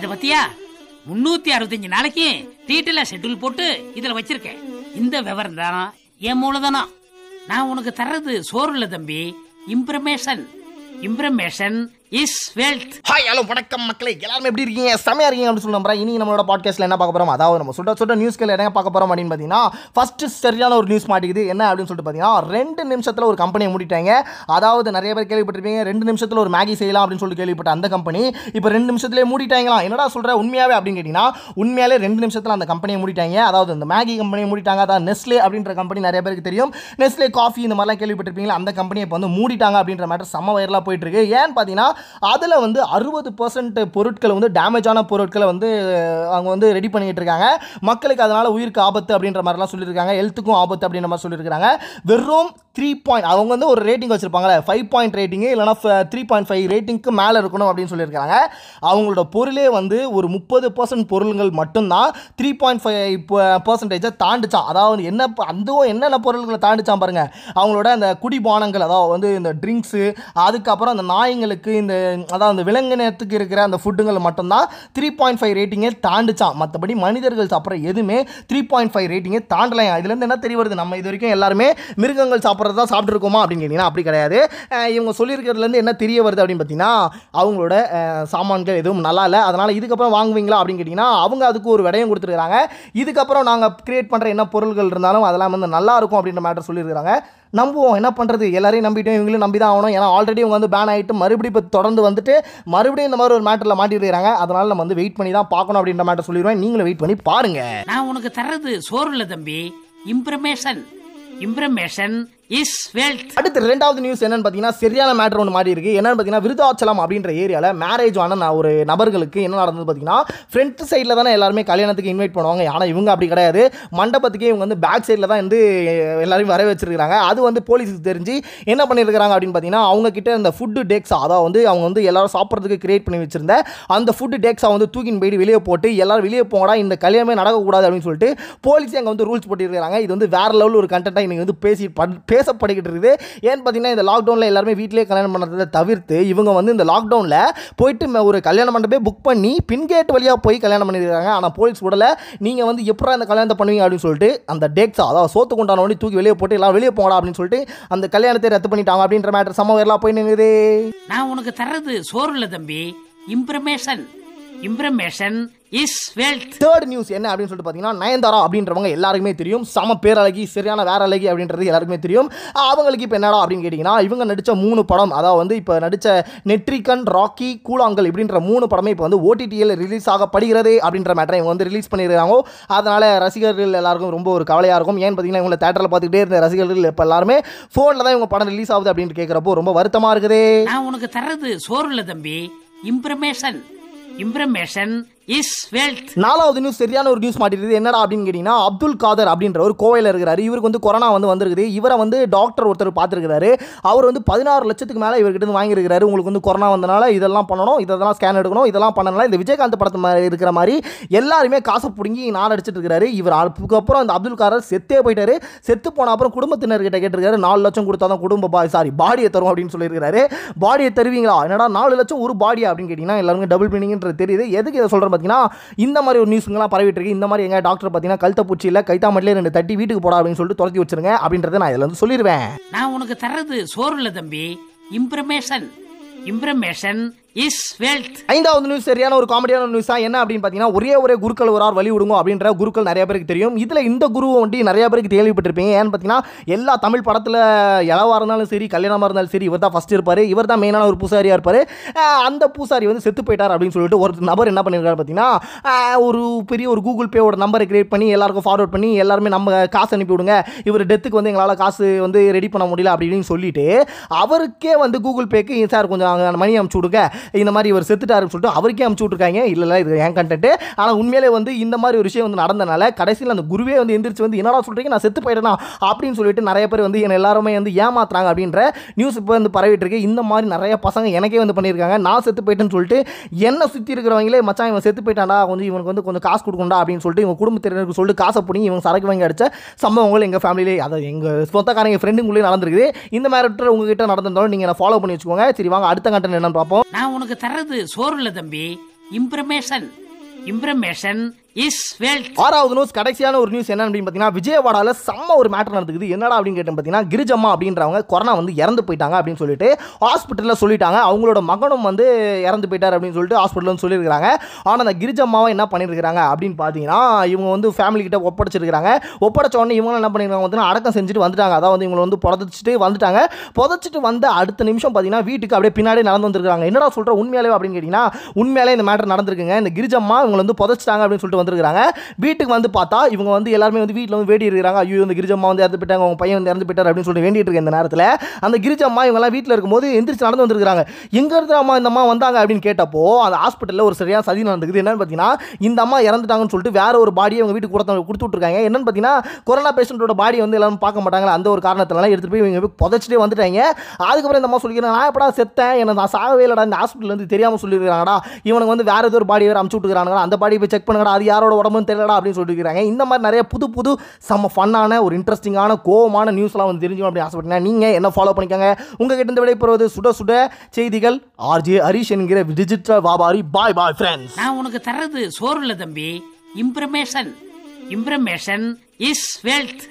இத பத்தியா? முன்னூத்தி அறுபத்தஞ்சு நாளைக்கு தீட்டுல ஷெட்யூல் போட்டு இதுல வச்சிருக்கேன். இந்த விவரம் தான் என் மூலதனம். நான் உனக்கு தர்றது சோறு இல்ல தம்பி. Information information is wealth. Hi hello வணக்கம் மக்களே. எல்லாரும் எப்படி இருக்கீங்க? செமையா இருக்கீங்க அப்படின்னு சொல்லி நம்புறேன். இனி நம்மளோட பாட்காஸ்ட்ல என்ன பார்க்க போறோம் அதாவது நம்ம சுட்ட சுட்ட நியூஸ்கள் என்ன பார்க்க போறோம் அப்படின்னு பார்த்தீங்கன்னா ஃபர்ஸ்ட் சரியான ஒரு நியூஸ் மாட்டிக்குது. என்ன அப்படின்னு சொல்லிட்டு பார்த்தீங்கன்னா ரெண்டு நிமிஷத்தில் ஒரு கம்பெனியை மூடிட்டாங்க. அதாவது நிறைய பேர் கேள்விப்பட்டிருப்பீங்க ரெண்டு நிமிஷத்தில் ஒரு மேகி செய்யலாம் அப்படின்னு சொல்லிட்டு கேள்விப்பட்ட அந்த கம்பெனி இப்போ ரெண்டு நிமிஷத்துலேயே மூடிட்டாங்களா? என்னடா சொல்ற? உண்மையாவே அப்படின்னு கேட்டிங்கன்னா உண்மையாலே ரெண்டு நிமிஷத்தில் அந்த கம்பெனியை மூடிட்டாங்க. அதாவது இந்த மேகி கம்பெனியை மூடிட்டாங்க. அதாவது நெஸ்லே அப்படின்ற கம்பெனி நிறைய பேருக்கு தெரியும். நெஸ்லே காஃபி இந்த மாதிரிலாம் கேள்விப்பட்டிருப்பீங்களா? அந்த கம்பெனியை இப்போ வந்து மூடிட்டாங்க அப்படின்ற மேட்டர் செம்ம வைரலாக போயிட்டு இருக்கு. ஏன்னு பார்த்தீங்கன்னா அதில் வந்து அறுபது பர்சன்ட் பொருட்களை வந்து டேமேஜான பொருட்களை வந்து அவங்க வந்து ரெடி பண்ணிக்கிட்டு இருக்காங்க. மக்களுக்கு அதனால் உயிருக்கு ஆபத்து அப்படின்ற மாதிரிலாம் சொல்லியிருக்காங்க. ஹெல்த்துக்கும் ஆபத்து அப்படின்ற மாதிரி சொல்லியிருக்காங்க வெறும் த்ரீ பாயிண்ட் அவங்க வந்து ஒரு ரேட்டிங் வச்சுருப்பாங்களே ஃபைவ் பாயிண்ட் ரேட்டிங்கு இல்லைனா த்ரீ பாயிண்ட் ஃபைவ் ரேட்டிங்க்கு மேலே இருக்கணும் அப்படின்னு சொல்லியிருக்காங்க அவங்களோட பொருளே வந்து ஒரு முப்பது பர்சன்ட் பொருள்கள் மட்டும்தான் த்ரீ பாயிண்ட் ஃபைவ் பர்சன்டேஜை தாண்டிச்சான் அதாவது என்ன ப- அதுவும் என்னென்ன பொருள்களை தாண்டிச்சான் பாருங்கள் அவங்களோட அந்த குடிபானங்கள் அதாவது வந்து இந்த ட்ரிங்க்ஸு அதுக்கப்புறம் அந்த நாய்ங்களுக்கு இந்த அதாவது அந்த விலங்கினத்துக்கு இருக்கிற அந்த ஃபுட்டுங்கள் மட்டும்தான் த்ரீ பாயிண்ட் ஃபைவ் ரேட்டிங்கே தாண்டிச்சான் மற்றபடி மனிதர்கள் சாப்பிட்ற எதுவுமே த்ரீ பாயிண்ட் ஃபைவ் ரேட்டிங்கே தாண்டலையா இதுலேருந்து என்ன தெரிய வருது? நம்ம இது வரைக்கும் எல்லாருமே மிருகங்கள் சாப்பிட்றது தான் சாப்பிட்ருக்கோமா அப்படின்னு கேட்டிங்கன்னா அப்படி கிடையாது. இவங்க சொல்லியிருக்கிறதுலேருந்து என்ன தெரிய வருது அப்படின்னு பார்த்தீங்கன்னா அவங்களோட சாமான்கள் எதுவும் நல்லா இல்லை. அதனால் இதுக்கப்புறம் வாங்குவீங்களா அப்படின்னு கேட்டிங்கன்னா அவங்க அதுக்கு ஒரு விடையும் கொடுத்துருக்காங்க இதுக்கப்புறம் நாங்கள் கிரியேட் பண்ணுற என்ன பொருள்கள் இருந்தாலும் அதெல்லாம் வந்து நல்லா இருக்கும் அப்படின்ற மேட்டர் சொல்லியிருக்கிறாங்க. நம்புவோம். என்ன பண்ணுறது எல்லாரையும் நம்பிட்டோம். இவங்களும் நம்பி தான் ஆகணும். ஏன்னா ஆல்ரெடி இவங்க வந்து பேன் ஆகிட்டு மறுபடியும் இப்போ தொடர்ந்து வந்துட்டு மறுபடியும் இந்த மாதிரி ஒரு மேட்டரில் மாட்டிருக்காங்க அதனால நம்ம வந்து வெயிட் பண்ணி தான் பார்க்கணும் அப்படின்ற மேட்டர் சொல்லிடுவேன் நீங்களும் வெயிட் பண்ணி பாருங்க. நான் உனக்கு தர்றது சோறு இல்லை தம்பி. இம்ப்ரமேஷன் இம்ப்ரமேஷன் இஸ் வெல்த் அடுத்து ரெண்டாவது நியூஸ் என்னன்னு பார்த்தீங்கன்னா சரியான மேட்டர் ஒன்று மாறி இருக்கு. என்னன்னு பார்த்தீங்கன்னா விருதாச்சலம் அப்படின்ற ஏரியாவில் மேரேஜ் ஆன நான் ஒரு நபர்களுக்கு என்ன நடந்தது பார்த்தீங்கன்னா ஃப்ரண்ட் சைடில் தானே எல்லாருமே கல்யாணத்துக்கு இன்வைட் பண்ணுவாங்க. ஆனால் இவங்க அப்படி கிடையாது. மண்டபத்துக்கே இவங்க வந்து பேக் சைடில் தான் வந்து எல்லாரையும் வர வச்சிருக்காங்க அது வந்து போலீஸுக்கு தெரிஞ்சு என்ன பண்ணியிருக்காங்க அப்படின்னு பார்த்தீங்கன்னா அவங்க கிட்ட இந்த ஃபுட்டு டேக்ஸ் அதாவது வந்து அவங்க வந்து எல்லாரும் சாப்பிட்றதுக்கு கிரியேட் பண்ணி வச்சிருந்த அந்த ஃபுட்டு டேக்ஸை வந்து தூக்கின்னு போயிட்டு வெளியே போட்டு எல்லாரும் வெளியே போங்கடா இந்த கல்யாணமே நடக்கக்கூடாது அப்படின்னு சொல்லிட்டு போலீஸே அங்கே வந்து ரூல்ஸ் போட்டிருக்காங்க இது வந்து வேற லெவலில் ஒரு கண்டென்ட்டாக இன்னைக்கு வந்து பேசி பட்- பேசப்படுகிட்டு இருக்குது. ஏன்னு பார்த்தீங்கன்னா இந்த லாக்டவுனில் எல்லாருமே வீட்டிலே கல்யாணம் பண்ணுறதை தவிர்த்து இவங்க வந்து இந்த லாக்டவுனில் போயிட்டு ஒரு கல்யாண மண்டபே புக் பண்ணி பின்கேட் வழியாக போய் கல்யாணம் பண்ணியிருக்காங்க. ஆனால் போலீஸ் விடல. நீங்கள் வந்து எப்படா இந்த கல்யாணத்தை பண்ணுவீங்க அப்படின்னு சொல்லிட்டு அந்த டேக்ஸா அதாவது சோத்து கொண்டான உடனே தூக்கி வெளியே போட்டு எல்லாம் வெளியே போங்கடா அப்படின்னு சொல்லிட்டு அந்த கல்யாணத்தை ரத்து பண்ணிட்டாங்க அப்படின்ற மேட்டர் சம்பவம் எல்லாம் போய் நின்றுது நான் உனக்கு தர்றது சோறு இல்லை தம்பி. Information information is wealth third news என்ன அப்படின்னு சொல்லிட்டு பார்த்தீங்கன்னா நயன்தாரா அப்படின்றவங்க எல்லாருக்குமே தெரியும். சம பேரழகி சரியான வேற அழகி அப்படின்றது எல்லாருக்குமே தெரியும். அவங்களுக்கு இப்போ என்னடா அப்படின்னு கேட்டிங்கன்னா இவங்க நடித்த மூணு படம் அதாவது வந்து இப்போ நடித்த நெட்ரிகன் ராக்கி கூழாங்கல் இப்படின்ற மூணு படமே இப்போ வந்து ஓடிடியில் ரிலீஸ் ஆகப்படுகிறது அப்படின்ற மேட்டரை இவங்க வந்து ரிலீஸ் பண்ணியிருக்காங்க. அதனால் ரசிகர்கள் எல்லாருக்கும் ரொம்ப ஒரு கவலையாக இருக்கும். ஏன்னு பார்த்தீங்கன்னா இவங்களை தேட்டரில் பார்த்துக்கிட்டே இருந்த ரசிகர்கள் இப்போ எல்லாருமே ஃபோனில் தான் இவங்க படம் ரிலீஸ் ஆகுது அப்படின்னு கேட்குறப்போ ரொம்ப வருத்தமாக இருக்குது. நான் உனக்கு தர்றது சோறு இல்ல தம்பி. இம்ப்ரமேஷன் இம்ப்ரமேஷன் இஸ் வெல்த் நாலாவது நியூஸ் சரியான ஒரு நியூஸ் மாட்டிருக்குது. என்னடா அப்படின்னு கேட்டிங்கன்னா அப்துல் காதர் அப்படின்ற ஒரு கோவையில் இருக்கிறாரு. இவருக்கு வந்து கொரோனா வந்து வந்திருக்குது. இவரை வந்து டாக்டர் ஒருத்தர் பார்த்துருக்காரு அவர் வந்து பதினாறு லட்சத்துக்கு மேலே இவர்கிட்ட இருந்து வாங்கியிருக்காரு உங்களுக்கு வந்து கொரோனா வந்தனால இதெல்லாம் பண்ணணும் இதெல்லாம் ஸ்கேன் எடுக்கணும் இதெல்லாம் பண்ணனால இந்த விஜயகாந்த் படத்து மாதிரி இருக்கிற மாதிரி எல்லாருமே காசை பிடுங்கி நாள் அடிச்சிட்டு இருக்கிறாரு. இவர் அதுக்கப்புறம் அந்த அப்துல் காதர் செத்தே போயிட்டாரு. செத்து போன அப்புறம் குடும்பத்தினர்கிட்ட கேட்டிருக்காரு நாலு லட்சம் கொடுத்தா தான் குடும்ப பா சாரி பாடியை தரும் அப்படின்னு சொல்லியிருக்காரு பாடியை தருவீங்களா? என்னடா நாலு லட்சம் ஒரு பாடியா அப்படின்னு கேட்டிங்கன்னா எல்லாருமே டபுள் மீனிங்ன்றது தெரியுது. எதுக்கு இதை சொல்கிற பார்த்தீங்கன்னா இந்த மாதிரி ஒரு நியூஸுங்கெல்லாம் பரவிட்டு இருக்கு இந்த மாதிரி எங்கள் டாக்டர் பார்த்தீங்கன்னா கழுத்த பூச்சியில் கைத்தாமட்டிலே ரெண்டு தட்டி வீட்டுக்கு போடா அப்படின்னு சொல்லிட்டு துரத்தி வச்சிருங்க அப்படின்றத நான் இதில் வந்து சொல்லிடுவேன் நான் உனக்கு தர்றது சோறு இல்லை தம்பி. இம்ப்ரமேஷன் இம்ப்ரமேஷன் இஸ் வெல்த் ஐந்தாவது நியூஸ் சரியான ஒரு காமெடியான நியூஸ் தான் என்ன அப்படின்னு பார்த்தீங்கன்னா ஒரே ஒரே குருக்கள் ஒரு ஆள் வழி விடுங்க அப்படின்ற குருக்கள் நிறைய பேருக்கு தெரியும். இதில் இந்த குரு வண்டி நிறைய பேருக்கு கேள்விப்பட்டிருப்பீங்க. ஏன்னு பார்த்தீங்கன்னா எல்லா தமிழ் படத்தில் இளவாக இருந்தாலும் சரி கல்யாணமாக இருந்தாலும் சரி இவர் தான் ஃபஸ்ட் இருப்பார். இவர் தான் மெயினான ஒரு பூசாரியாக இருப்பார். அந்த பூசாரி வந்து செத்து போயிட்டார் அப்படின்னு சொல்லிட்டு ஒரு நபர் என்ன பண்ணியிருக்காரு பார்த்தீங்கன்னா ஒரு பெரிய ஒரு கூகுள் பேவோட நம்பரை கிரியேட் பண்ணி எல்லாருக்கும் ஃபார்வர்ட் பண்ணி எல்லாருமே நம்ம காசு அனுப்பி விடுங்க. இவர் டெத்துக்கு வந்து எங்களால் காசு வந்து ரெடி பண்ண முடியல அப்படின்னு சொல்லிட்டு அவருக்கே வந்து கூகுள் பேக்கு சார் கொஞ்சம் மணி அனுப்பிச்சு விடுங்க. இந்த மாதிரி இவர் செத்துட்டாருன்னு சொல்லிட்டு அவருக்கே அமுச்சு விட்ருக்காங்க இல்லை இல்லை இது என் கண்டென்ட் ஆனால் உண்மையிலே வந்து இந்த மாதிரி ஒரு விஷயம் வந்து நடந்தனால கடைசியில் அந்த குருவே வந்து எந்திரிச்சு வந்து என்னடா சொல்கிறீங்க நான் செத்து போயிட்டேனா? அப்படின்னு சொல்லிட்டு நிறைய பேர் வந்து என்னை எல்லாருமே வந்து ஏமாத்துறாங்க அப்படின்ற நியூஸ் இப்போ வந்து பரவிட்டு இருக்கு. இந்த மாதிரி நிறைய பசங்க எனக்கே வந்து பண்ணியிருக்காங்க. நான் செத்து போயிட்டேன்னு சொல்லிட்டு என்ன சுற்றி இருக்கிறவங்களே மச்சான் இவன் செத்து போயிட்டான்டா. கொஞ்சம் இவனுக்கு வந்து கொஞ்சம் காசு கொடுக்கணும்டா அப்படின்னு சொல்லிட்டு இவங்க குடும்பத்தினருக்கு சொல்லிட்டு காசை பிடிங்கி இவங்க சரக்கு வாங்கி அடித்த சம்பவங்கள் எங்கள் ஃபேமிலியிலே அதை எங்கள் சொந்தக்காரங்க ஃப்ரெண்டுங்களே நடந்திருக்குது. இந்த மாதிரி உங்ககிட்ட நடந்திருந்தாலும் நீங்கள் ஃபாலோ பண்ணி வச்சுக்கோங்க. சரி வாங்க அடுத்த கண்டென்ட் என்னன்னு பார்ப்போம். நான் உனக்கு தர்றது சோறு இல்ல தம்பி. இம்ப்ரமேஷன் இம்ப்ரமேஷன் இஸ் வெல்த் ஆறாவது நியூஸ் கடைசியான ஒரு நியூஸ் என்ன அப்படின்னு பார்த்தீங்கன்னா விஜயவாடாவில் செம்ம ஒரு மேட்டர் நடந்துக்குது. என்னடா அப்படின்னு கேட்டேன் பார்த்தீங்கன்னா கிரிஜம்மா அப்படின்றவங்க கொரோனா வந்து இறந்து போயிட்டாங்க அப்படின்னு சொல்லிட்டு ஹாஸ்பிட்டலில் சொல்லிட்டாங்க. அவங்களோட மகனும் வந்து இறந்து போயிட்டார் அப்படின்னு சொல்லிட்டு ஹாஸ்பிட்டலில் வந்து சொல்லியிருக்காங்க ஆனால் அந்த கிரிஜம்மாவை என்ன பண்ணியிருக்கிறாங்க அப்படின்னு பார்த்தீங்கன்னா இவங்க வந்து ஃபேமிலி கிட்ட ஒப்படைச்சிருக்காங்க ஒப்படைச்ச உடனே இவங்க என்ன பண்ணியிருக்காங்க பார்த்தீங்கன்னா அடக்கம் செஞ்சுட்டு வந்துட்டாங்க. அதாவது வந்து இவங்களை வந்து புதைச்சிட்டு வந்துட்டாங்க. புதைச்சிட்டு வந்த அடுத்த நிமிஷம் பார்த்தீங்கன்னா வீட்டுக்கு அப்படியே பின்னாடி நடந்து வந்திருக்காங்க என்னடா சொல்கிற உண்மையாலே அப்படின்னு கேட்டிங்கன்னா உண்மையாலே இந்த மேட்டர் நடந்திருக்குங்க. இந்த கிரிஜம்மா இவங்களை வந்து புதைச்சிட்டாங்க அப்படின்னு சொல்லிட்டு வந்திருக்காங்க வீட்டுக்கு வந்து பார்த்தா இவங்க வந்து எல்லாருமே வந்து வீட்டில் வந்து வேடி இருக்கிறாங்க ஐயோ இந்த கிரிஜம்மா வந்து இறந்து போயிட்டாங்க அவங்க பையன் வந்து இறந்து போயிட்டார் அப்படின்னு சொல்லிட்டு வேண்டிட்டு இருக்க இந்த நேரத்தில் அந்த கிரிஜம்மா இவங்கெல்லாம் வீட்டில் இருக்கும்போது எந்திரிச்சு நடந்து வந்திருக்காங்க எங்க இருந்து அம்மா இந்த அம்மா வந்தாங்க அப்படின்னு கேட்டப்போ அந்த ஹாஸ்பிட்டலில் ஒரு சரியான சதி நடந்துக்குது. என்னன்னு பார்த்தீங்கன்னா இந்த அம்மா இறந்துட்டாங்கன்னு சொல்லிட்டு வேற ஒரு பாடியை அவங்க வீட்டுக்கு கொடுத்து கொடுத்து விட்ருக்காங்க என்னன்னு பார்த்தீங்கன்னா கொரோனா பேஷண்ட்டோட பாடி வந்து எல்லாரும் பார்க்க மாட்டாங்களா அந்த ஒரு காரணத்தினால எடுத்துகிட்டு போய் இவங்க போய் புதைச்சிட்டே வந்துட்டாங்க. அதுக்கப்புறம் இந்த அம்மா சொல்லிக்கிறாங்க நான் எப்படா செத்தேன்? என்ன நான் சாகவே இல்லடா. இந்த ஹாஸ்பிட்டல் வந்து தெரியாமல் சொல்லியிருக்காங்கடா இவனுக்கு வந்து வேறு ஏதோ ஒரு பாடி வேறு அமுச்சு விட்டுருக்காங்க அந்த பாடி போய் செக் பண்ணுங்கடா. அது யாரோட உடம்புன்னு தெரியலடா அப்படின்னு சொல்லியிருக்காங்க இந்த மாதிரி நிறைய புது புது செம்ம ஃபன்னான ஒரு இன்ட்ரெஸ்டிங்கான கோவமான நியூஸ்லாம் வந்து தெரிஞ்சுக்கணும் அப்படின்னு ஆசைப்பட்டீங்கன்னா நீங்கள் என்ன ஃபாலோ பண்ணிக்கோங்க. உங்ககிட்ட இந்த விடைபெறுவது சுட சுட செய்திகள் ஆர்ஜே ஹரிஷ் என்கிற டிஜிட்டல் வியாபாரி. பாய் பாய் ஃப்ரெண்ட்ஸ் நான் உனக்கு தர்றது சோறு இல்லை தம்பி. Information information is wealth